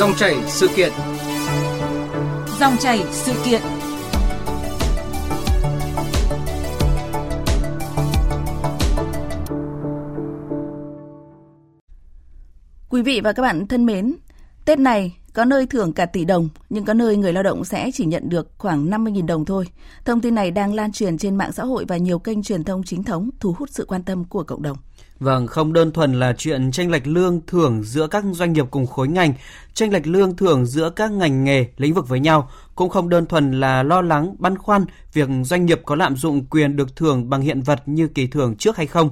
Dòng chảy sự kiện. Dòng chảy sự kiện. Quý vị và các bạn thân mến, Tết này có nơi thưởng cả tỷ đồng, nhưng có nơi người lao động sẽ chỉ nhận được khoảng 50.000 đồng thôi. Thông tin này đang lan truyền trên mạng xã hội và nhiều kênh truyền thông chính thống, thu hút sự quan tâm của cộng đồng. Vâng, không đơn thuần là chuyện tranh lệch lương thưởng giữa các doanh nghiệp cùng khối ngành, tranh lệch lương thưởng giữa các ngành nghề, lĩnh vực với nhau, cũng không đơn thuần là lo lắng, băn khoăn việc doanh nghiệp có lạm dụng quyền được thưởng bằng hiện vật như kỳ thưởng trước hay không.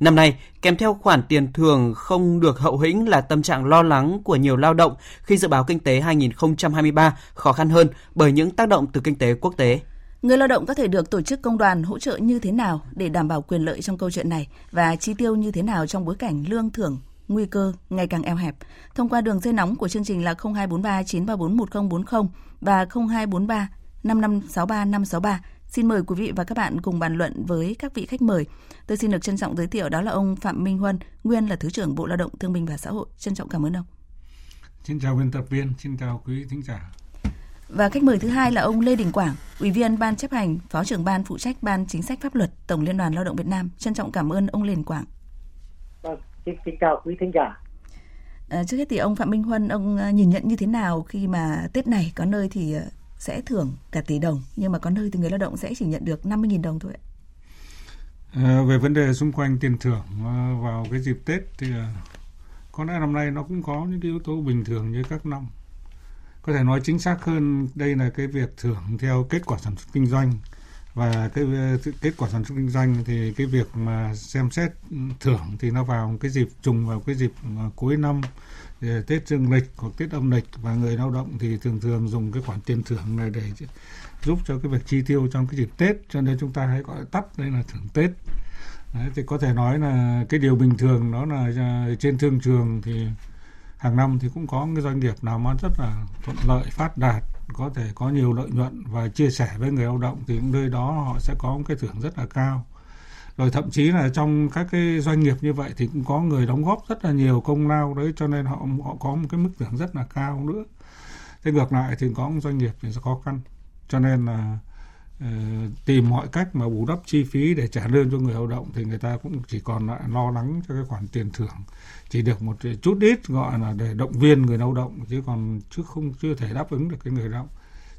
Năm nay, kèm theo khoản tiền thưởng không được hậu hĩnh là tâm trạng lo lắng của nhiều lao động khi dự báo kinh tế 2023 khó khăn hơn bởi những tác động từ kinh tế quốc tế. Người lao động có thể được tổ chức công đoàn hỗ trợ như thế nào để đảm bảo quyền lợi trong câu chuyện này và chi tiêu như thế nào trong bối cảnh lương thưởng nguy cơ ngày càng eo hẹp. Thông qua đường dây nóng của chương trình là 0243 934 1040 và 0243 5563 563. Xin mời quý vị và các bạn cùng bàn luận với các vị khách mời. Tôi xin được trân trọng giới thiệu đó là ông Phạm Minh Huân, nguyên là Thứ trưởng Bộ Lao động Thương binh và Xã hội. Trân trọng cảm ơn ông. Xin chào biên tập viên, xin chào quý thính giả. Và khách mời thứ hai là ông Lê Đình Quảng, Ủy viên Ban chấp hành, Phó trưởng Ban phụ trách Ban Chính sách Pháp luật Tổng Liên đoàn Lao động Việt Nam. Trân trọng cảm ơn ông Lê Đình Quảng. Vâng, xin, xin chào quý thính giả. À, trước hết thì ông Phạm Minh Huân, ông à, nhìn nhận như thế nào khi mà Tết này có nơi thì à, sẽ thưởng cả tỷ đồng, nhưng mà có nơi thì người lao động sẽ chỉ nhận được 50.000 đồng thôi ạ? À, về vấn đề xung quanh tiền thưởng vào cái dịp Tết thì có lẽ năm nay nó cũng có những cái yếu tố bình thường như các năm có thể nói chính xác hơn đây là cái việc thưởng theo kết quả sản xuất kinh doanh. Và cái kết quả sản xuất kinh doanh thì cái việc mà xem xét thưởng thì nó vào cái dịp trùng vào cái dịp à, cuối năm à, Tết dương lịch hoặc Tết âm lịch. Và người lao động thì thường thường dùng cái khoản tiền thưởng này để giúp cho cái việc chi tiêu trong cái dịp Tết. Cho nên chúng ta hãy gọi tắt đây là thưởng Tết. Đấy, thì có thể nói là cái điều bình thường đó là à, trên thương trường thì hàng năm thì cũng có cái doanh nghiệp nào mà rất là thuận lợi phát đạt có thể có nhiều lợi nhuận và chia sẻ với người lao động thì nơi đó họ sẽ có một cái thưởng rất là cao. Rồi thậm chí là trong các cái doanh nghiệp như vậy thì cũng có người đóng góp rất là nhiều công lao đấy cho nên họ họ có một cái mức thưởng rất là cao nữa. Thế ngược lại thì có một doanh nghiệp thì sẽ khó khăn. Cho nên là uh, Ờ, tìm mọi cách mà bù đắp chi phí để trả lương cho người lao động thì người ta cũng chỉ còn lại lo lắng cho cái khoản tiền thưởng. Chỉ được một chút ít gọi là để động viên người lao động chứ còn chứ không chưa thể đáp ứng được cái người lao động.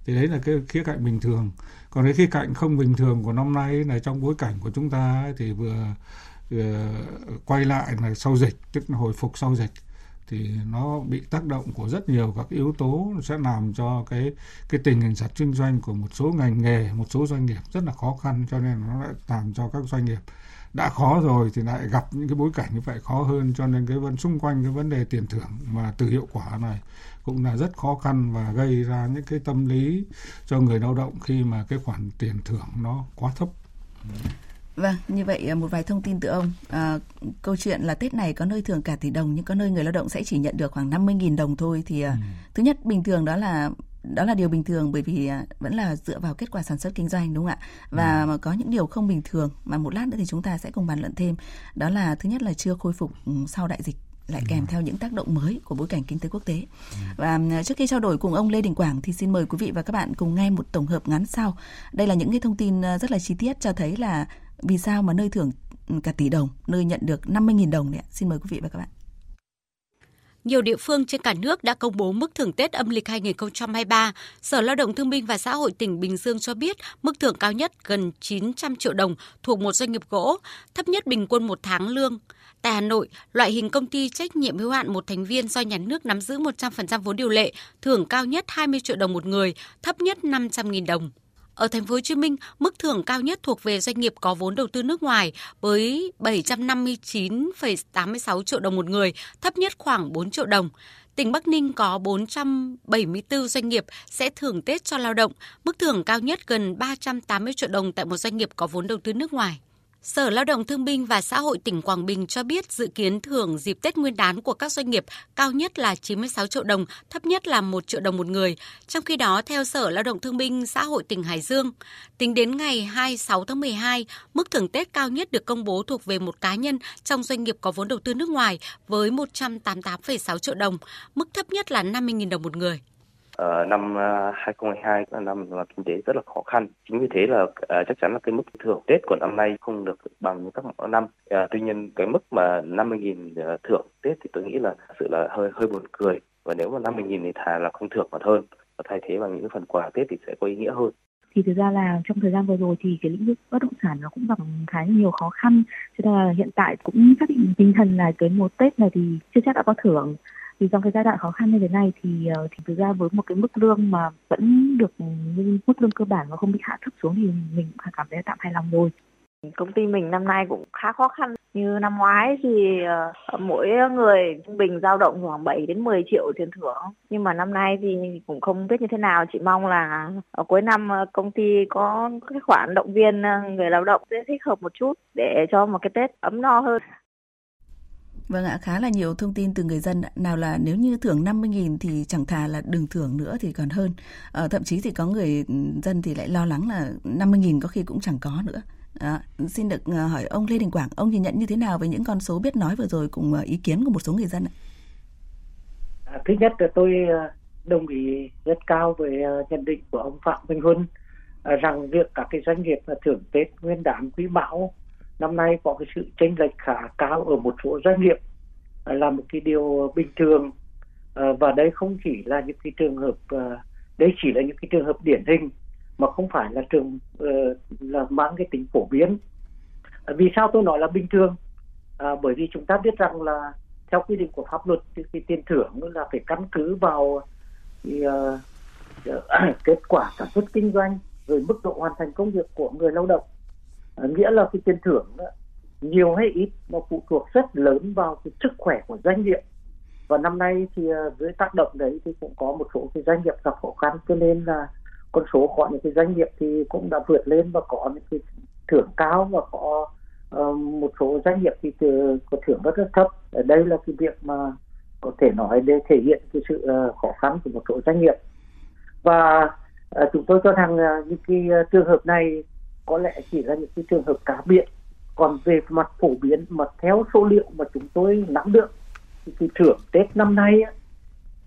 Thì đấy là cái khía cạnh bình thường. Còn cái khía cạnh không bình thường của năm nay là trong bối cảnh của chúng ta ấy, thì vừa, vừa quay lại là sau dịch tức là hồi phục sau dịch thì nó bị tác động của rất nhiều các yếu tố sẽ làm cho cái cái tình hình sản kinh doanh của một số ngành nghề, một số doanh nghiệp rất là khó khăn, cho nên nó lại làm cho các doanh nghiệp đã khó rồi thì lại gặp những cái bối cảnh như vậy khó hơn cho nên cái vấn, xung quanh cái vấn đề tiền thưởng mà từ hiệu quả này cũng là rất khó khăn và gây ra những cái tâm lý cho người lao động khi mà cái khoản tiền thưởng nó quá thấp. Ừ. Vâng, như vậy à, một vài thông tin từ ông. À, câu chuyện là Tết này có nơi thưởng cả tỷ đồng nhưng có nơi người lao động sẽ chỉ nhận được khoảng 50.000 đồng thôi thì à, ừ. thứ nhất bình thường đó là đó là điều bình thường bởi vì à, vẫn là dựa vào kết quả sản xuất kinh doanh đúng không ạ và ừ. có những điều không bình thường mà một lát nữa thì chúng ta sẽ cùng bàn luận thêm đó là thứ nhất là chưa khôi phục ừ, sau đại dịch lại kèm theo những tác động mới của bối cảnh kinh tế quốc tế. Và à, trước khi trao đổi cùng ông Lê Đình Quảng thì xin mời quý vị và các bạn cùng nghe một tổng hợp ngắn sau. Đây là những cái thông tin rất là chi tiết cho thấy là vì sao mà nơi thưởng cả tỷ đồng, nơi nhận được 50.000 đồng này. Xin mời quý vị và các bạn. Nhiều địa phương trên cả nước đã công bố mức thưởng Tết âm lịch 2023. Sở Lao động Thương binh và Xã hội tỉnh Bình Dương cho biết mức thưởng cao nhất gần 900 triệu đồng thuộc một doanh nghiệp gỗ, thấp nhất bình quân một tháng lương. Tại Hà Nội, loại hình công ty trách nhiệm hữu hạn một thành viên do nhà nước nắm giữ 100% vốn điều lệ, thưởng cao nhất 20 triệu đồng một người, thấp nhất 500.000 đồng. Ở thành phố Hồ Chí Minh, mức thưởng cao nhất thuộc về doanh nghiệp có vốn đầu tư nước ngoài với 759,86 triệu đồng một người, thấp nhất khoảng 4 triệu đồng. Tỉnh Bắc Ninh có 474 doanh nghiệp sẽ thưởng Tết cho lao động, mức thưởng cao nhất gần 380 triệu đồng tại một doanh nghiệp có vốn đầu tư nước ngoài. Sở Lao động Thương binh và Xã hội tỉnh Quảng Bình cho biết dự kiến thưởng dịp Tết Nguyên đán của các doanh nghiệp cao nhất là 96 triệu đồng, thấp nhất là 1 triệu đồng một người. Trong khi đó, theo Sở Lao động Thương binh Xã hội tỉnh Hải Dương, tính đến ngày 26 tháng 12, mức thưởng Tết cao nhất được công bố thuộc về một cá nhân trong doanh nghiệp có vốn đầu tư nước ngoài với 188,6 triệu đồng, mức thấp nhất là 50.000 đồng một người. Ở năm ờ, 2022 là năm mà kinh tế rất là khó khăn. Chính vì thế là uh, chắc chắn là cái mức thưởng Tết của năm nay không được bằng như các năm. Uh, tuy nhiên cái mức mà 50.000 uh, thưởng Tết thì tôi nghĩ là sự là hơi hơi buồn cười. Và nếu mà 50.000 thì thà là không thưởng mà hơn và thay thế bằng những phần quà Tết thì sẽ có ý nghĩa hơn thì thực ra là trong thời gian vừa rồi thì cái lĩnh vực bất động sản nó cũng gặp khá nhiều khó khăn cho nên là hiện tại cũng xác định tinh thần là cái mùa Tết này thì chưa chắc đã có thưởng thì trong cái giai đoạn khó khăn như thế này thì ờ, thì thực ra với một cái mức lương mà vẫn được như mức lương cơ bản và không bị hạ thấp xuống thì mình cảm thấy tạm hài lòng rồi Công ty mình năm nay cũng khá khó khăn. Như năm ngoái thì ờ, mỗi người trung bình dao động khoảng 7 đến 10 triệu tiền thưởng. Nhưng mà năm nay thì cũng không biết như thế nào. Chỉ mong là ở cuối năm ờ, công ty có cái khoản động viên người lao động sẽ thích hợp một chút để cho một cái Tết ấm no hơn. Vâng ạ, khá là nhiều thông tin từ người dân. Nào là nếu như thưởng 50.000 thì chẳng thà là đừng thưởng nữa thì còn hơn. À, thậm chí thì có người ừ, dân thì lại lo lắng là 50.000 có khi cũng chẳng có nữa. À, xin được ờ, hỏi ông Lê Đình Quảng, ông nhìn nhận như thế nào về những con số biết nói vừa rồi cùng ờ, ý kiến của một số người dân ạ? À, thứ nhất là tôi đồng ý rất cao với nhận định của ông Phạm Minh Huân rằng việc các cái doanh nghiệp thưởng Tết Nguyên đán Quý Mão năm nay có cái sự chênh lệch khá cao ở một số doanh nghiệp à, là một cái điều bình thường. À, và đây không chỉ là những cái trường hợp à, đây chỉ là những cái trường hợp điển hình mà không phải là trường ờ, là mang cái tính phổ biến. Vì sao tôi nói là bình thường? À, bởi vì chúng ta biết rằng là theo quy định của pháp luật thì cái tiền thưởng là phải căn cứ vào thì, uh, kết quả sản xuất kinh doanh rồi mức độ hoàn thành công việc của người lao động. Ờ, nghĩa là cái tiền thưởng đó, nhiều hay ít nó phụ thuộc rất lớn vào cái sức khỏe của doanh nghiệp. Và năm nay thì ờ, dưới tác động đấy thì cũng có một số cái doanh nghiệp gặp khó khăn cho nên là con số của những cái doanh nghiệp thì cũng đã vượt lên và có những cái thưởng cao và có uh, một số doanh nghiệp thì có thưởng rất rất thấp. Ở đây là cái việc mà có thể nói để thể hiện cái sự uh, khó khăn của một số doanh nghiệp. Và uh, chúng tôi cho rằng uh, những cái uh, trường hợp này có lẽ chỉ là những cái trường hợp cá biệt. Còn về mặt phổ biến mà theo số liệu mà chúng tôi nắm được thì cái thưởng Tết năm nay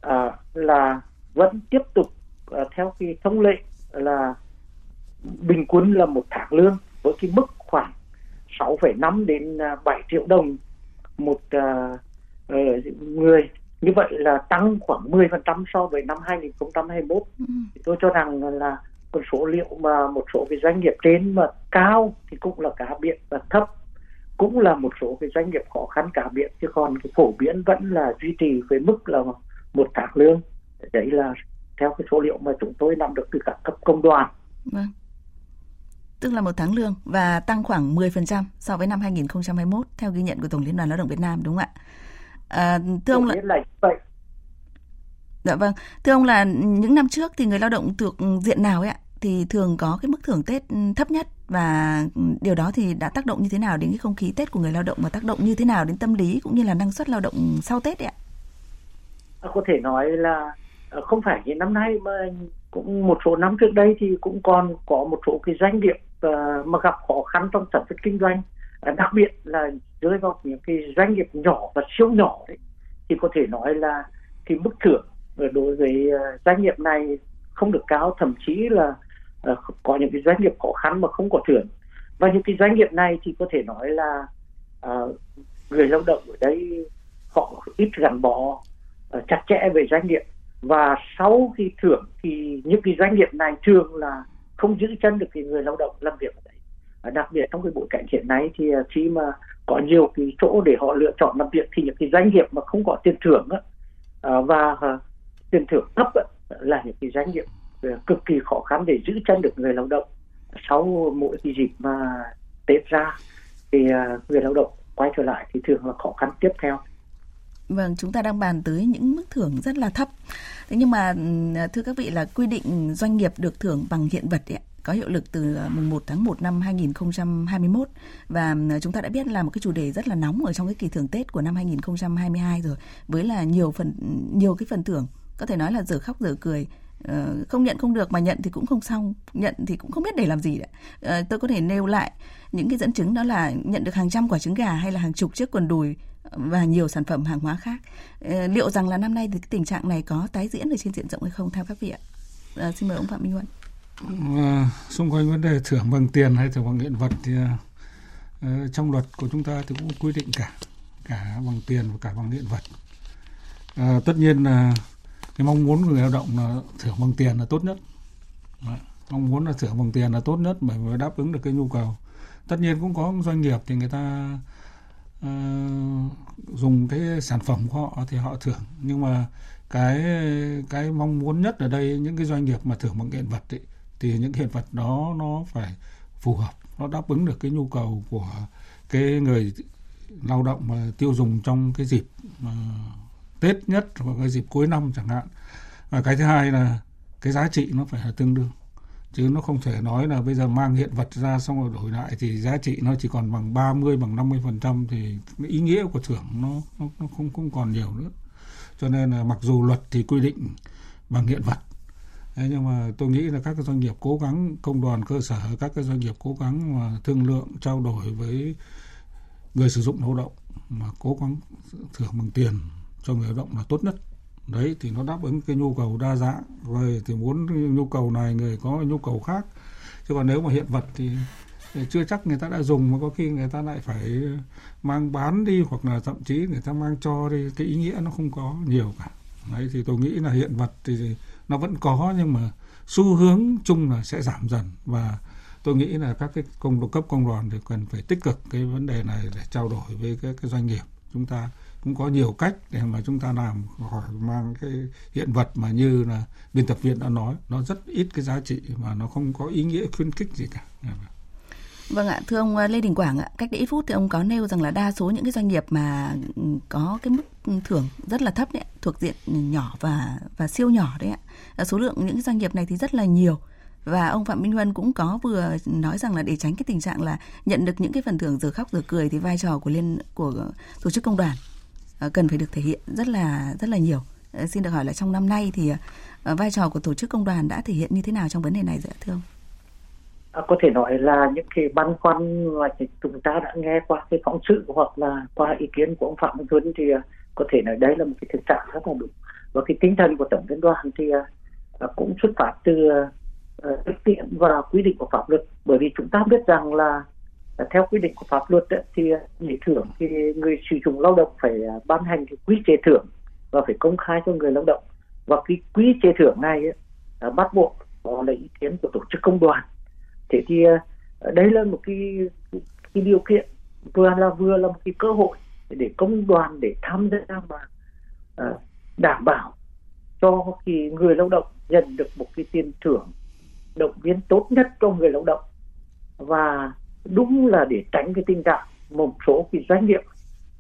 uh, là vẫn tiếp tục uh, theo cái thông lệ là bình quân là một tháng lương với cái mức khoảng 6,5 đến 7 à, triệu đồng một uh, uh, người. Như vậy là tăng khoảng 10% so với năm 2021 ừ. tôi cho rằng là con số liệu mà một số cái doanh nghiệp trên mà cao thì cũng là cá biệt và thấp cũng là một số cái doanh nghiệp khó khăn cá biệt chứ còn cái phổ biến vẫn là duy trì với mức là một tháng lương đấy là theo cái số liệu mà chúng tôi nắm được từ các cấp công đoàn. Vâng. Tức là một tháng lương và tăng khoảng 10% so với năm 2021 theo ghi nhận của Tổng Liên đoàn Lao động Việt Nam đúng không ạ? À, thưa ông là... là vậy. Dạ vâng. Thưa ông là những năm trước thì người lao động thuộc diện nào ấy ạ? Thì thường có cái mức thưởng Tết ừ, thấp nhất. Và ừ, điều đó thì đã tác động như thế nào đến cái không khí Tết của người lao động và tác động như thế nào đến tâm lý cũng như là năng suất lao động sau Tết ạ? Ờ, có thể nói là ờ, không phải như năm nay mà cũng một số năm trước đây thì cũng còn có một số cái doanh nghiệp ờ, mà gặp khó khăn trong sản xuất kinh doanh. Đặc biệt là rơi vào những cái doanh nghiệp nhỏ và siêu nhỏ đấy, thì có thể nói là cái mức thưởng đối với doanh nghiệp này không được cao. Thậm chí là uh, có những cái doanh nghiệp khó khăn mà không có thưởng. Và những cái doanh nghiệp này thì có thể nói là uh, người lao động ở đây họ ít gắn bó uh, chặt chẽ về doanh nghiệp. Và sau khi thưởng thì những cái doanh nghiệp này thường là không giữ chân được cái người lao động làm việc ở đấy. Và đặc biệt trong cái bối cảnh hiện nay thì khi mà có nhiều cái chỗ để họ lựa chọn làm việc thì những cái doanh nghiệp mà không có tiền thưởng á, và tiền thưởng thấp á, là những cái doanh nghiệp cực kỳ khó khăn để giữ chân được người lao động. Sau mỗi cái dịp mà tết ra thì à, người lao động quay trở lại thì thường là khó khăn tiếp theo. Vâng, chúng ta đang bàn tới những mức thưởng rất là thấp. Thế nhưng mà à, thưa các vị là quy định doanh nghiệp được thưởng bằng hiện vật ấy, có hiệu lực từ à, mùng 1 tháng 1 năm 2021 và chúng ta đã biết là một cái chủ đề rất là nóng ở trong cái kỳ thưởng Tết của năm 2022 rồi với là nhiều phần nhiều cái phần thưởng. Có thể nói là giờ khóc giờ cười. Ờ, không nhận không được mà nhận thì cũng không xong nhận thì cũng không biết để làm gì đấy. Ờ, tôi có thể nêu lại những cái dẫn chứng đó là nhận được hàng trăm quả trứng gà hay là hàng chục chiếc quần đùi ờ, và nhiều sản phẩm hàng hóa khác. Liệu rằng là năm nay thì cái tình trạng này có tái diễn ở trên diện rộng hay không theo các vị ạ? À, xin mời ông phạm minh huân. À, xung quanh vấn đề thưởng bằng tiền hay thưởng bằng hiện vật thì uh, trong luật của chúng ta thì cũng quy định cả cả bằng tiền và cả bằng hiện vật à, tất nhiên là uh, cái mong muốn của người lao động là thưởng bằng tiền là tốt nhất Đấy. mong muốn là thưởng bằng tiền là tốt nhất bởi vì đáp ứng được cái nhu cầu tất nhiên cũng có doanh nghiệp thì người ta uh, dùng cái sản phẩm của họ thì họ thưởng nhưng mà cái cái mong muốn nhất ở đây những cái doanh nghiệp mà thưởng bằng hiện vật ấy, thì những hiện vật đó nó phải phù hợp nó đáp ứng được cái nhu cầu của cái người lao động mà tiêu dùng trong cái dịp uh, Tết nhất hoặc là dịp cuối năm chẳng hạn. Và cái thứ hai là cái giá trị nó phải là tương đương. Chứ nó không thể nói là bây giờ mang hiện vật ra xong rồi đổi lại thì giá trị nó chỉ còn bằng 30 bằng 50 phần trăm thì ý nghĩa của thưởng nó, nó nó không không còn nhiều nữa. Cho nên là mặc dù luật thì quy định bằng hiện vật. Thế nhưng mà tôi nghĩ là các cái doanh nghiệp cố gắng công đoàn cơ sở các cái doanh nghiệp cố gắng mà thương lượng trao đổi với người sử dụng lao động mà cố gắng thưởng bằng tiền cho người lao động là tốt nhất. Đấy, thì nó đáp ứng cái nhu cầu đa dạng. Rồi thì muốn nhu cầu này, người có nhu cầu khác. Chứ còn nếu mà hiện vật thì chưa chắc người ta đã dùng, mà có khi người ta lại phải mang bán đi, hoặc là thậm chí người ta mang cho đi. Cái ý nghĩa nó không có nhiều cả. Đấy, thì tôi nghĩ là hiện vật thì nó vẫn có, nhưng mà xu hướng chung là sẽ giảm dần. Và tôi nghĩ là các cái công, cấp công đoàn thì cần phải tích cực cái vấn đề này để trao đổi với các cái doanh nghiệp chúng ta cũng có nhiều cách để mà chúng ta làm khỏi mang cái hiện vật mà như là biên tập viên đã nói. Nó rất ít cái giá trị mà nó không có ý nghĩa khuyến khích gì cả. Vâng ạ, thưa ông à, Lê Đình Quảng ạ, cách đây ít phút thì ông có nêu rằng là đa số những cái doanh nghiệp mà ừ, có cái mức thưởng rất là thấp đấy, thuộc diện nhỏ và và siêu nhỏ đấy ạ. Số lượng những cái doanh nghiệp này thì rất là nhiều. Và ông Phạm Minh Huân cũng có vừa nói rằng là để tránh cái tình trạng là nhận được những cái phần thưởng giờ khóc giờ cười thì vai trò của liên của tổ chức công đoàn. Ờ, cần phải được thể hiện rất là rất là nhiều. Ờ, xin được hỏi là trong năm nay thì ờ, vai trò của tổ chức công đoàn đã thể hiện như thế nào trong vấn đề này dạ thưa ông? À, có thể nói là những cái băn khoăn mà chúng ta đã nghe qua cái phóng sự hoặc là qua ý kiến của ông Phạm Minh Tuấn thì có thể nói đây là một cái thực trạng rất là đúng và cái tinh thần của tổng liên đoàn thì cũng xuất phát từ thực tiễn và quy định của pháp luật bởi vì chúng ta biết rằng là theo quy định của pháp luật ấy, thì ờ, nghỉ thưởng thì người sử dụng lao động phải ờ, ban hành cái quy chế thưởng và phải công khai cho người lao động. Và cái quy chế thưởng này ấy, bắt buộc có lấy ý kiến của tổ chức công đoàn. Thế thì ờ, đây là một cái cái điều kiện vừa là vừa là một cái cơ hội để công đoàn để tham gia mà đảm bảo cho cái người lao động nhận được một cái tiền thưởng động viên tốt nhất cho người lao động. Và đúng là để tránh cái tình trạng một số cái doanh nghiệp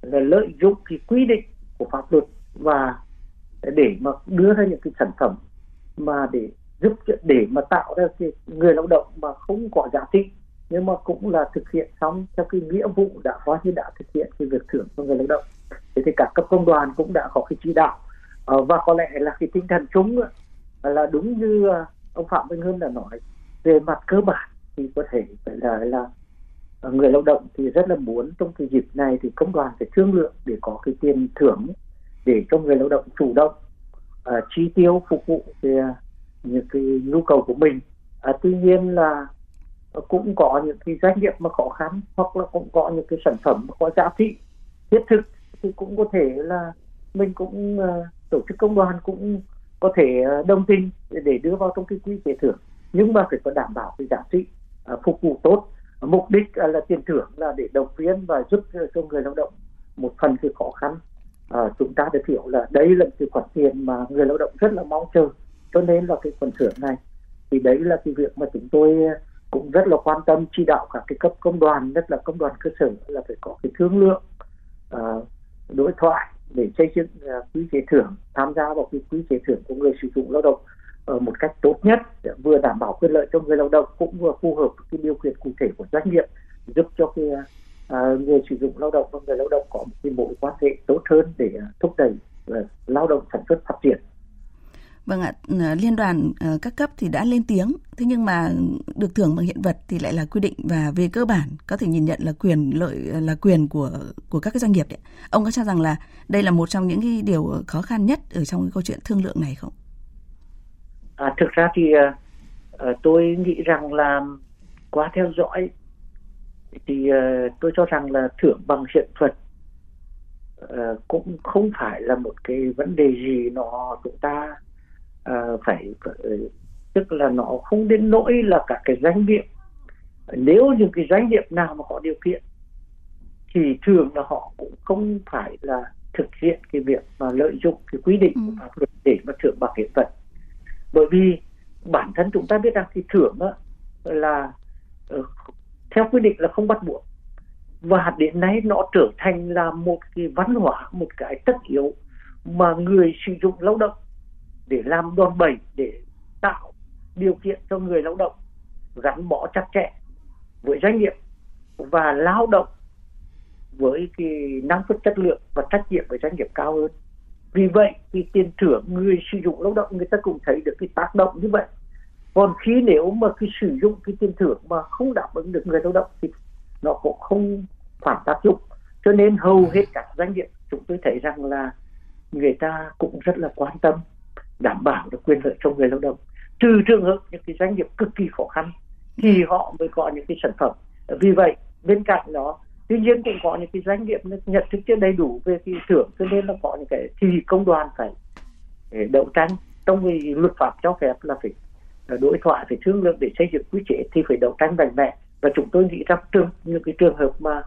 là lợi dụng cái quy định của pháp luật và để mà đưa ra những cái sản phẩm mà để giúp để mà tạo ra cái người lao động mà không có giá trị, nhưng mà cũng là thực hiện xong theo cái nghĩa vụ đã có như đã thực hiện cái việc thưởng cho người lao động. Thế thì các cấp công đoàn cũng đã có cái chỉ đạo. Ờ, và có lẽ là cái tinh thần chung là đúng như ờ, ông phạm minh hưng đã nói, về mặt cơ bản thì có thể phải là là người lao động thì rất là muốn trong cái dịp này thì công đoàn phải thương lượng để có cái tiền thưởng để cho người lao động chủ động uh, chi tiêu phục vụ về à, những cái nhu cầu của mình. Uh, tuy nhiên là cũng có những cái doanh nghiệp mà khó khăn hoặc là cũng có những cái sản phẩm có giá trị thiết thực thì cũng có thể là mình cũng uh, tổ chức công đoàn cũng có thể uh, đồng tình để đưa vào trong cái quy chế thưởng. Nhưng mà phải có đảm bảo cái giá trị uh, phục vụ tốt mục đích à, là tiền thưởng là để động viên và giúp cho người lao động một phần cái khó khăn. À, chúng ta được hiểu là đấy là cái khoản tiền mà người lao động rất là mong chờ. Cho nên là cái phần thưởng này thì đấy là cái việc mà chúng tôi cũng rất là quan tâm chỉ đạo cả cái cấp công đoàn nhất là công đoàn cơ sở là phải có cái thương lượng à, đối thoại để xây dựng uh, quy chế thưởng tham gia vào cái quy chế thưởng của người sử dụng lao động một cách tốt nhất vừa đảm bảo quyền lợi cho người lao động cũng vừa phù hợp với cái điều kiện cụ thể của doanh nghiệp giúp cho cái à, người sử dụng lao động và người lao động có một cái mối quan hệ tốt hơn để à, thúc đẩy uh, lao động sản xuất phát triển Vâng ạ, liên đoàn các cấp thì đã lên tiếng, thế nhưng mà được thưởng bằng hiện vật thì lại là quy định và về cơ bản có thể nhìn nhận là quyền lợi là quyền của của các cái doanh nghiệp đấy. Ông có cho rằng là đây là một trong những cái điều khó khăn nhất ở trong cái câu chuyện thương lượng này không? À, thực ra thì uh, tôi nghĩ rằng là qua theo dõi thì uh, tôi cho rằng là thưởng bằng hiện vật uh, cũng không phải là một cái vấn đề gì nó chúng ta uh, phải, phải tức là nó không đến nỗi là cả cái doanh nghiệp nếu những cái doanh nghiệp nào mà có điều kiện thì thường là họ cũng không phải là thực hiện cái việc mà lợi dụng cái quy định của ừ. pháp luật để mà thưởng bằng hiện vật bởi vì bản thân chúng ta biết rằng thì thưởng đó là ờ, theo quy định là không bắt buộc. Và đến nay nó trở thành là một cái văn hóa, một cái tất yếu mà người sử dụng lao động để làm đòn bẩy, để tạo điều kiện cho người lao động gắn bó chặt chẽ với doanh nghiệp và lao động với cái năng suất chất lượng và trách nhiệm với doanh nghiệp cao hơn vì vậy thì tiền thưởng người sử dụng lao động, người ta cũng thấy được cái tác động như vậy. Còn khi nếu mà cái sử dụng cái tiền thưởng mà không đáp ứng được người lao động thì nó cũng không phản tác dụng. Cho nên hầu hết các doanh nghiệp, chúng tôi thấy rằng là người ta cũng rất là quan tâm, đảm bảo được quyền lợi cho người lao động. Trừ trường hợp những cái doanh nghiệp cực kỳ khó khăn thì họ mới có những cái sản phẩm. Vì vậy, bên cạnh đó tuy nhiên cũng có những cái doanh nghiệp nhận thức chưa đầy đủ về cái thưởng cho nên nó có những cái thì công đoàn phải đấu tranh. Trong cái luật pháp cho phép là phải đối thoại, phải thương lượng để xây dựng quy chế thì phải đấu tranh mạnh mẽ. Và chúng tôi nghĩ rằng trường những cái trường hợp mà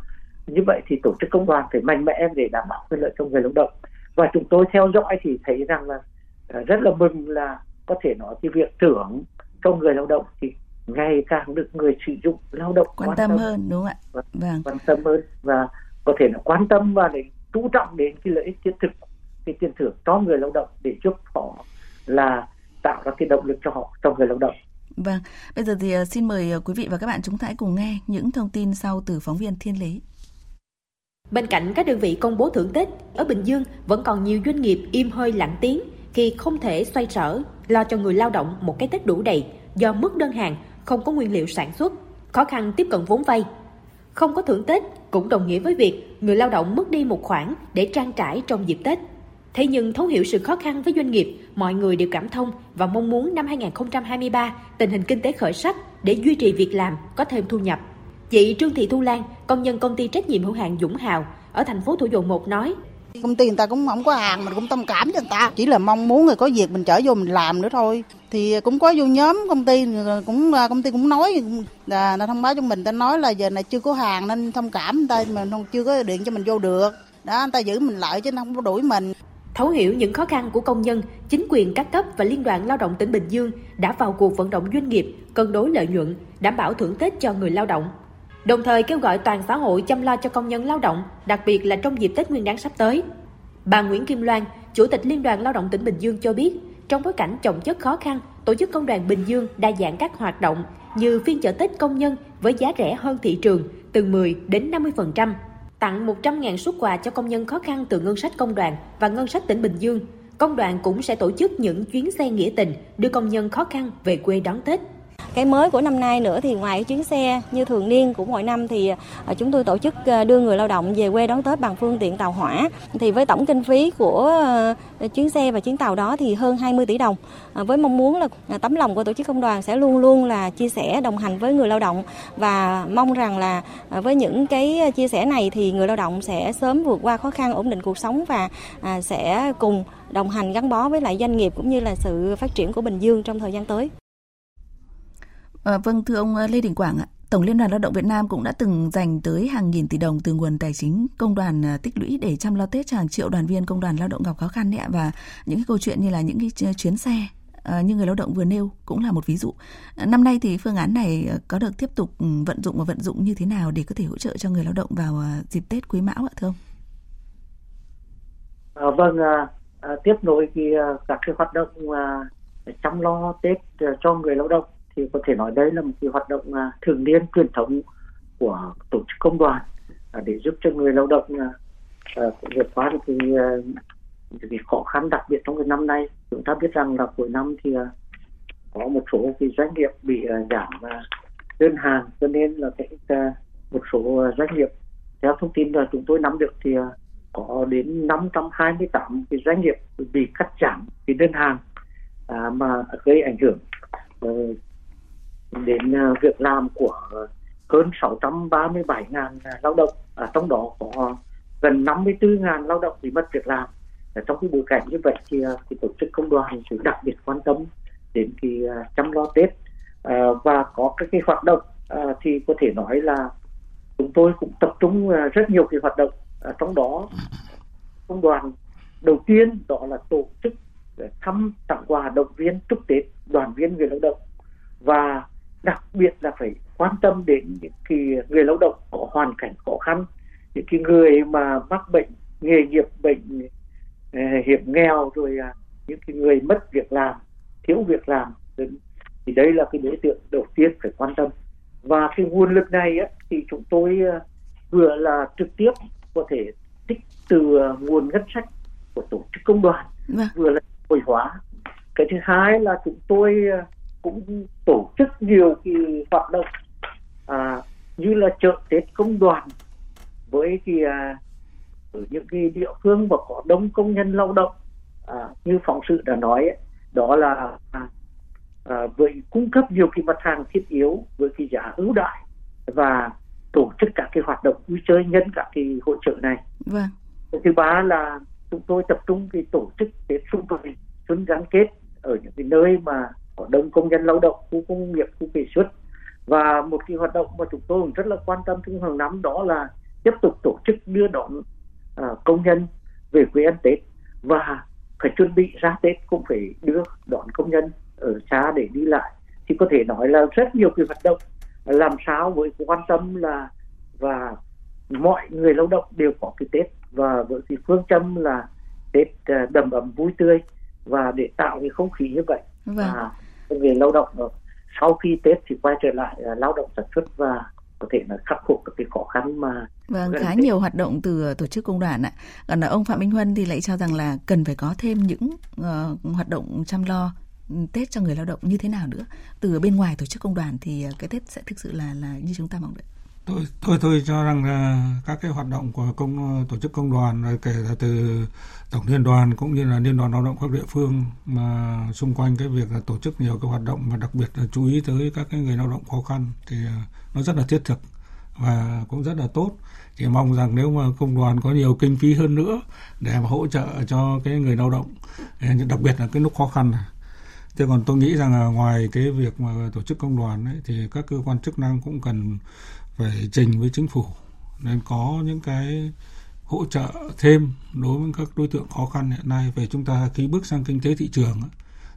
như vậy thì tổ chức công đoàn phải mạnh mẽ để đảm bảo quyền lợi cho người lao động. Và chúng tôi theo dõi thì thấy rằng là ờ, rất là mừng là có thể nói cái việc thưởng cho người lao động thì ngày càng được người sử dụng lao động quan, quan tâm, tâm hơn đúng không ạ vâng. vâng. quan tâm hơn và có thể là quan tâm và để chú trọng đến cái lợi ích thiết thực cái tiền thưởng cho người lao động để giúp họ là tạo ra cái động lực cho họ cho người lao động Vâng, bây giờ thì à, xin mời à, quý vị và các bạn chúng ta hãy cùng nghe những thông tin sau từ phóng viên Thiên Lý. Bên cạnh các đơn vị công bố thưởng Tết, ở Bình Dương vẫn còn nhiều doanh nghiệp im hơi lặng tiếng khi không thể xoay sở lo cho người lao động một cái Tết đủ đầy do mất đơn hàng, không có nguyên liệu sản xuất, khó khăn tiếp cận vốn vay. Không có thưởng Tết cũng đồng nghĩa với việc người lao động mất đi một khoản để trang trải trong dịp Tết. Thế nhưng thấu hiểu sự khó khăn với doanh nghiệp, mọi người đều cảm thông và mong muốn năm 2023 tình hình kinh tế khởi sắc để duy trì việc làm, có thêm thu nhập. Chị Trương Thị Thu Lan, công nhân công ty trách nhiệm hữu hạn Dũng Hào ở thành phố Thủ Dầu Một nói, công ty người ta cũng không có hàng mình cũng thông cảm cho người ta. Chỉ là mong muốn người có việc mình trở vô mình làm nữa thôi. Thì cũng có vô nhóm công ty cũng à, công ty cũng nói là, thông báo cho mình ta nói là giờ này chưa có hàng nên thông cảm người ta mà không chưa có điện cho mình vô được. Đó người ta giữ mình lại chứ không có đuổi mình. Thấu hiểu những khó khăn của công nhân, chính quyền các cấp và Liên đoàn Lao động tỉnh Bình Dương đã vào cuộc vận động doanh nghiệp cân đối lợi nhuận, đảm bảo thưởng Tết cho người lao động. Đồng thời kêu gọi toàn xã hội chăm lo cho công nhân lao động, đặc biệt là trong dịp Tết Nguyên đán sắp tới. Bà Nguyễn Kim Loan, Chủ tịch Liên đoàn Lao động tỉnh Bình Dương cho biết, trong bối cảnh chồng chất khó khăn, tổ chức công đoàn Bình Dương đa dạng các hoạt động như phiên chợ Tết công nhân với giá rẻ hơn thị trường từ 10 đến 50%, tặng 100.000 suất quà cho công nhân khó khăn từ ngân sách công đoàn và ngân sách tỉnh Bình Dương. Công đoàn cũng sẽ tổ chức những chuyến xe nghĩa tình đưa công nhân khó khăn về quê đón Tết. Cái mới của năm nay nữa thì ngoài chuyến xe như thường niên của mỗi năm thì à, chúng tôi tổ chức à, đưa người lao động về quê đón Tết bằng phương tiện tàu hỏa. Thì với tổng kinh phí của à, chuyến xe và chuyến tàu đó thì hơn 20 tỷ đồng. Với mong muốn là tấm lòng của tổ chức công đoàn sẽ luôn luôn là chia sẻ, đồng hành với người lao động và mong rằng là với những cái chia sẻ này thì người lao động sẽ sớm vượt qua khó khăn, ổn định cuộc sống và sẽ cùng đồng hành gắn bó với lại doanh nghiệp cũng như là sự phát triển của Bình Dương trong thời gian tới. À, vâng, thưa ông ờ, Lê Đình Quảng ạ, Tổng Liên đoàn Lao động Việt Nam cũng đã từng dành tới hàng nghìn tỷ đồng từ nguồn tài chính công đoàn ờ, tích lũy để chăm lo Tết cho hàng triệu đoàn viên công đoàn lao động gặp khó khăn đấy ạ và những cái câu chuyện như là những cái chuyến xe như người lao động vừa nêu cũng là một ví dụ. Năm nay thì phương án này có được tiếp tục ừ, vận dụng và vận dụng như thế nào để có thể hỗ trợ cho người lao động vào dịp Tết Quý Mão ạ thưa ông? Vâng, à, vâng, à, tiếp nối thì các cái hoạt động à, chăm lo Tết cho người lao động thì có thể nói đây là một cái hoạt động à, thường niên truyền thống của tổ chức công đoàn à, để giúp cho người lao động à, vượt qua được cái, cái khó khăn đặc biệt trong cái năm nay. Chúng ta biết rằng là cuối năm thì có một số cái doanh nghiệp bị giảm đơn hàng cho nên là cái một số doanh nghiệp theo thông tin là chúng tôi nắm được thì có đến 528 cái doanh nghiệp bị cắt giảm cái đơn hàng à, mà gây ảnh hưởng uh, đến ờ, việc làm của hơn 637 ngàn ờ, lao động. À, trong đó có gần 54 ngàn lao động bị mất việc làm. À, trong cái bối cảnh như vậy thì ờ, thì tổ chức công đoàn sự đặc biệt quan tâm đến cái chăm lo Tết. À, và có các cái hoạt động à, thì có thể nói là chúng tôi cũng tập trung rất nhiều cái hoạt động à, trong đó. Công đoàn đầu tiên đó là tổ chức thăm tặng quà động viên chúc Tết đoàn viên người lao động. Và đặc biệt là phải quan tâm đến những cái người lao động có hoàn cảnh khó khăn những cái người mà mắc bệnh nghề nghiệp bệnh hiểm nghèo rồi những cái người mất việc làm thiếu việc làm thì đây là cái đối tượng đầu tiên phải quan tâm và cái nguồn lực này á, thì chúng tôi vừa là trực tiếp có thể tích từ nguồn ngân sách của tổ chức công đoàn vâng. vừa là hội hóa cái thứ hai là chúng tôi cũng tổ chức nhiều cái hoạt động à, như là chợ tết công đoàn với cái à, ở những cái địa phương mà có đông công nhân lao động à, như phóng sự đã nói ấy, đó là à, à, với cung cấp nhiều cái mặt hàng thiết yếu với cái giá ưu đại và tổ chức các cái hoạt động vui chơi nhân các cái hội trợ này. Vâng. Thứ ba là chúng tôi tập trung cái tổ chức Tết xung vầy xuân gắn kết ở những cái nơi mà có đông công nhân lao động, khu công nghiệp, khu chế xuất. Và một cái hoạt động mà chúng tôi cũng rất là quan tâm trong hàng năm đó là tiếp tục tổ chức đưa đón uh, công nhân về quê ăn Tết. Và phải chuẩn bị ra Tết cũng phải đưa đón công nhân ở xa để đi lại. Thì có thể nói là rất nhiều cái hoạt động làm sao với quan tâm là và mọi người lao động đều có cái Tết. Và với cái phương châm là Tết uh, đầm ấm vui tươi và để tạo cái không khí như vậy. Vâng. Người lao động sau khi Tết thì quay trở lại uh, lao động sản xuất và có thể là khắc phục được cái khó khăn mà Vâng, khá nhiều hoạt động từ tổ chức công đoàn ạ. Còn là ông Phạm Minh Huân thì lại cho rằng là cần phải có thêm những uh, hoạt động chăm lo Tết cho người lao động như thế nào nữa. Từ bên ngoài tổ chức công đoàn thì cái Tết sẽ thực sự là là như chúng ta mong đợi. Tôi tôi tôi cho rằng là các cái hoạt động của công tổ chức công đoàn rồi kể cả từ tổng liên đoàn cũng như là liên đoàn lao động các địa phương mà xung quanh cái việc là tổ chức nhiều cái hoạt động mà đặc biệt là chú ý tới các cái người lao động khó khăn thì ờ, nó rất là thiết thực và cũng rất là tốt. Chỉ mong rằng nếu mà công đoàn có nhiều kinh phí hơn nữa để mà hỗ trợ cho cái người lao động ờ, đặc biệt là cái lúc khó khăn này. Thế còn tôi nghĩ rằng là ngoài cái việc mà tổ chức công đoàn ấy, thì các cơ quan chức năng cũng cần phải trình với chính phủ, nên có những cái hỗ trợ thêm đối với các đối tượng khó khăn hiện nay. Về chúng ta khi bước sang kinh tế thị trường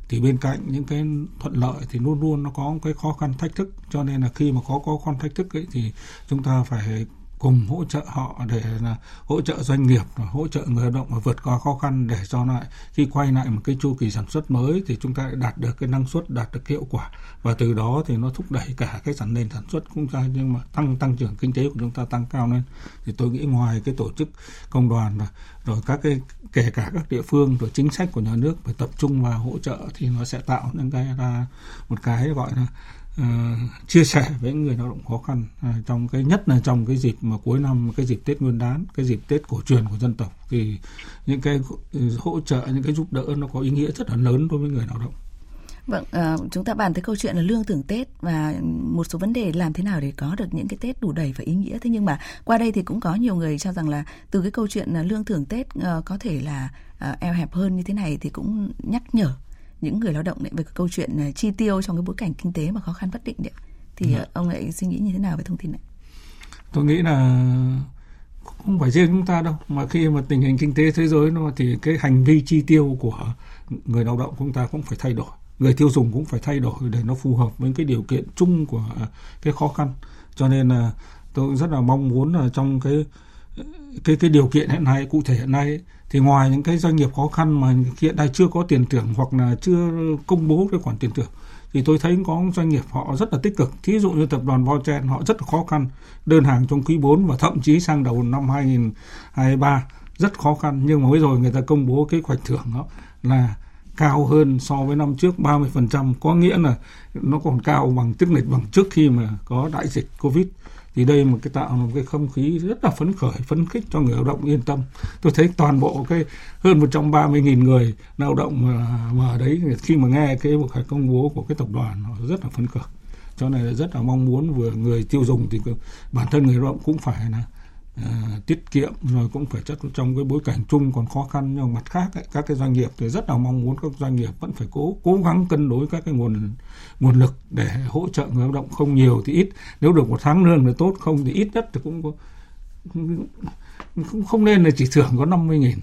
thì bên cạnh những cái thuận lợi thì luôn luôn nó có cái khó khăn thách thức. Cho nên là khi mà có khó khăn thách thức ấy thì chúng ta phải cùng hỗ trợ họ để là hỗ trợ doanh nghiệp hỗ trợ người lao động và vượt qua khó khăn để cho lại khi quay lại một cái chu kỳ sản xuất mới thì chúng ta đạt được cái năng suất đạt được hiệu quả. Và từ đó thì nó thúc đẩy cả cái sản nền sản xuất cũng ra nhưng mà tăng tăng trưởng kinh tế của chúng ta tăng cao lên. Thì tôi nghĩ ngoài cái tổ chức công đoàn rồi, các cái kể cả các địa phương rồi chính sách của nhà nước phải tập trung vào hỗ trợ thì nó sẽ tạo nên cái ra một cái gọi là uh, chia sẻ với người lao động khó khăn uh, trong cái nhất là trong cái dịp mà cuối năm cái dịp Tết Nguyên đán cái dịp Tết cổ truyền của dân tộc thì những cái hỗ trợ những cái giúp đỡ nó có ý nghĩa rất là lớn đối với người lao động. Vâng, uh, chúng ta bàn tới câu chuyện là lương thưởng Tết và một số vấn đề làm thế nào để có được những cái Tết đủ đầy và ý nghĩa. Thế nhưng mà qua đây thì cũng có nhiều người cho rằng là từ cái câu chuyện là lương thưởng Tết uh, có thể là uh, eo hẹp hơn như thế này thì cũng nhắc nhở những người lao động về cái câu chuyện uh, chi tiêu trong cái bối cảnh kinh tế mà khó khăn bất định đấy. Thì ừ. ông lại suy nghĩ như thế nào về thông tin này? Tôi nghĩ là không phải riêng chúng ta đâu mà khi mà tình hình kinh tế thế giới nó thì cái hành vi chi tiêu của người lao động chúng ta cũng phải thay đổi người tiêu dùng cũng phải thay đổi để nó phù hợp với cái điều kiện chung của cái khó khăn cho nên là tôi rất là mong muốn là trong cái cái cái điều kiện hiện nay cụ thể hiện nay ấy, thì ngoài những cái doanh nghiệp khó khăn mà hiện nay chưa có tiền thưởng hoặc là chưa công bố cái khoản tiền thưởng thì tôi thấy có doanh nghiệp họ rất là tích cực. Thí dụ như tập đoàn Vochen họ rất là khó khăn, đơn hàng trong quý 4 và thậm chí sang đầu năm 2023 rất khó khăn. Nhưng mà mới rồi người ta công bố cái khoản thưởng đó là cao hơn so với năm trước 30%, có nghĩa là nó còn cao bằng tức lệch bằng trước khi mà có đại dịch Covid thì đây một cái tạo một cái không khí rất là phấn khởi phấn khích cho người lao động yên tâm. Tôi thấy toàn bộ cái hơn 130.000 người lao động mà, mà ở đấy khi mà nghe cái một cái công bố của cái tập đoàn họ rất là phấn khởi. Cho nên là rất là mong muốn vừa người tiêu dùng thì bản thân người lao động cũng phải là uh, tiết kiệm rồi cũng phải chất trong cái bối cảnh chung còn khó khăn nhưng mặt khác ấy, các cái doanh nghiệp thì rất là mong muốn các doanh nghiệp vẫn phải cố cố gắng cân đối các cái nguồn nguồn lực để hỗ trợ người lao động không nhiều thì ít. Nếu được một tháng lương là tốt không thì ít nhất thì cũng có không nên là chỉ thưởng có 50 nghìn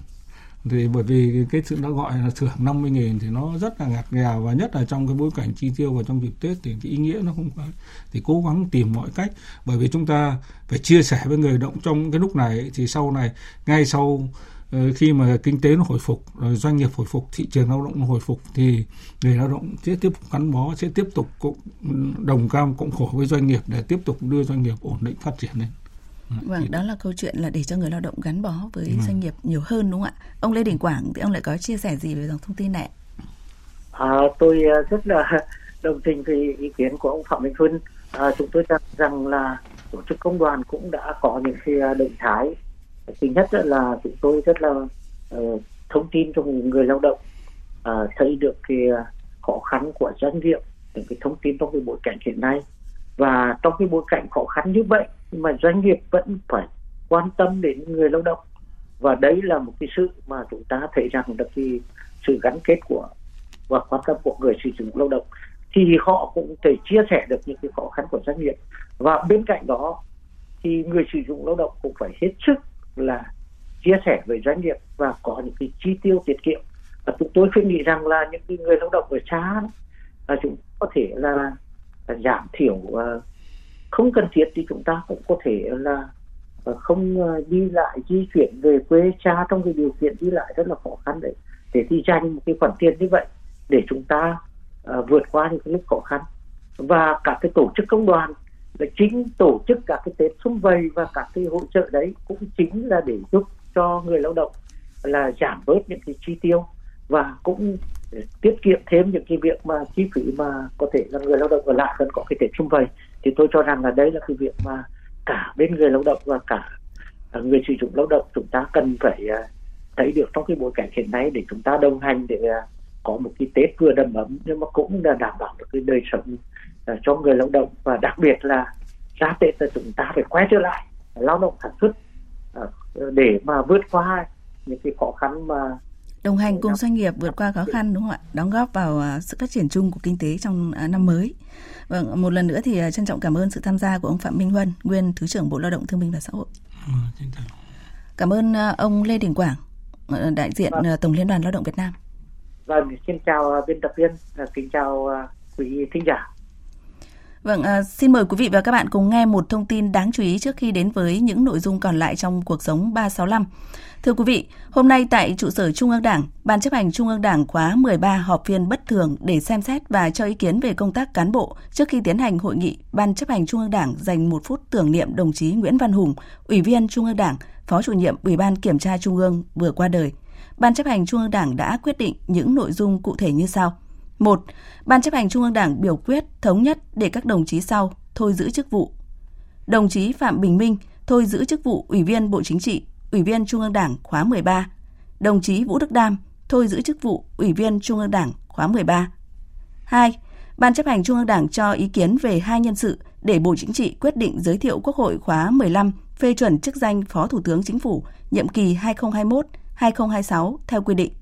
thì bởi vì cái sự đã gọi là thưởng 50 nghìn thì nó rất là ngặt nghèo và nhất là trong cái bối cảnh chi tiêu và trong dịp Tết thì cái ý nghĩa nó không có thì cố gắng tìm mọi cách. Bởi vì chúng ta phải chia sẻ với người động trong cái lúc này thì sau này, ngay sau ờ, khi mà kinh tế nó hồi phục, rồi doanh nghiệp hồi phục, thị trường lao động nó hồi phục thì người lao động sẽ tiếp tục gắn bó, sẽ tiếp tục cũng đồng cam cộng khổ với doanh nghiệp để tiếp tục đưa doanh nghiệp ổn định phát triển lên. Vâng, đó là câu chuyện là để cho người lao động gắn bó với ừ. doanh nghiệp nhiều hơn đúng không ạ? Ông Lê Đình Quảng thì ông lại có chia sẻ gì về dòng thông tin này? À, tôi à, rất là đồng tình với ý kiến của ông Phạm Minh Huân. À, chúng tôi cho rằng là tổ chức công đoàn cũng đã có những cái à, động thái. Thứ nhất là chúng tôi rất là uh, thông tin cho người lao động uh, thấy được cái khó khăn của doanh nghiệp, những cái thông tin trong cái bối cảnh hiện nay và trong cái bối cảnh khó khăn như vậy mà doanh nghiệp vẫn phải quan tâm đến người lao động. Và đấy là một cái sự mà chúng ta thấy rằng là cái sự gắn kết của và quan tâm của người sử dụng lao động. Thì họ cũng thể chia sẻ được những cái khó khăn của doanh nghiệp. Và bên cạnh đó, thì người sử dụng lao động cũng phải hết sức là chia sẻ với doanh nghiệp và có những cái chi tiêu tiết kiệm. Và chúng tôi khuyên nghĩ rằng là những cái người lao động ở xa, là chúng có thể là giảm thiểu ờ, không cần thiết thì chúng ta cũng có thể là ờ, không ờ, đi lại di chuyển về quê cha trong cái điều kiện đi lại rất là khó khăn đấy. Để đi dành một cái khoản tiền như vậy để chúng ta uh, vượt qua những cái lúc khó khăn. Và các cái tổ chức công đoàn là chính tổ chức các cái tết xung vầy và các cái hỗ trợ đấy cũng chính là để giúp cho người lao động là giảm bớt những cái chi tiêu và cũng tiết kiệm thêm những cái việc mà chi phí mà có thể là người lao động ở lại vẫn có cái tết xung vầy. Thì tôi cho rằng là đây là cái việc mà cả bên người lao động và cả à, người sử dụng lao động chúng ta cần phải à, thấy được trong cái bối cảnh hiện nay để chúng ta đồng hành để à, có một cái Tết vừa đầm ấm nhưng mà cũng là đảm bảo được cái đời sống cho người lao động. Và đặc biệt là ra Tết là chúng ta phải quay trở lại, lao động sản xuất để mà vượt qua những cái khó khăn mà đồng hành cùng doanh nghiệp vượt qua khó khăn đúng không ạ đóng góp vào sự phát triển chung của kinh tế trong năm mới Vâng, một lần nữa thì à, trân trọng cảm ơn sự tham gia của ông Phạm Minh Huân, nguyên Thứ trưởng Bộ Lao động Thương binh và Xã hội. Ừ, cảm ơn à, ông Lê Đình Quảng, đại diện vâng. À, Tổng Liên đoàn Lao động Việt Nam. Vâng, xin chào biên tập viên, kính chào quý thính giả. Vâng, à, xin mời quý vị và các bạn cùng nghe một thông tin đáng chú ý trước khi đến với những nội dung còn lại trong cuộc sống 365. Thưa quý vị, hôm nay tại trụ sở Trung ương Đảng, Ban chấp hành Trung ương Đảng khóa 13 họp phiên bất thường để xem xét và cho ý kiến về công tác cán bộ trước khi tiến hành hội nghị. Ban chấp hành Trung ương Đảng dành một phút tưởng niệm đồng chí Nguyễn Văn Hùng, Ủy viên Trung ương Đảng, Phó chủ nhiệm Ủy ban Kiểm tra Trung ương vừa qua đời. Ban chấp hành Trung ương Đảng đã quyết định những nội dung cụ thể như sau. 1. Ban chấp hành Trung ương Đảng biểu quyết thống nhất để các đồng chí sau thôi giữ chức vụ. Đồng chí Phạm Bình Minh thôi giữ chức vụ Ủy viên Bộ Chính trị, Ủy viên Trung ương Đảng khóa 13. Đồng chí Vũ Đức Đam thôi giữ chức vụ Ủy viên Trung ương Đảng khóa 13. 2. Ban chấp hành Trung ương Đảng cho ý kiến về hai nhân sự để Bộ Chính trị quyết định giới thiệu Quốc hội khóa 15 phê chuẩn chức danh Phó Thủ tướng Chính phủ nhiệm kỳ 2021-2026 theo quy định.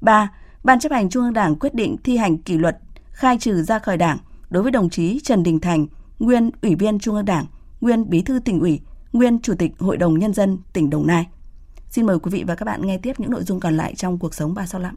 3. Ban chấp hành Trung ương Đảng quyết định thi hành kỷ luật, khai trừ ra khỏi Đảng đối với đồng chí Trần Đình Thành, nguyên Ủy viên Trung ương Đảng, nguyên Bí thư tỉnh ủy, nguyên Chủ tịch Hội đồng Nhân dân tỉnh Đồng Nai. Xin mời quý vị và các bạn nghe tiếp những nội dung còn lại trong cuộc sống 365.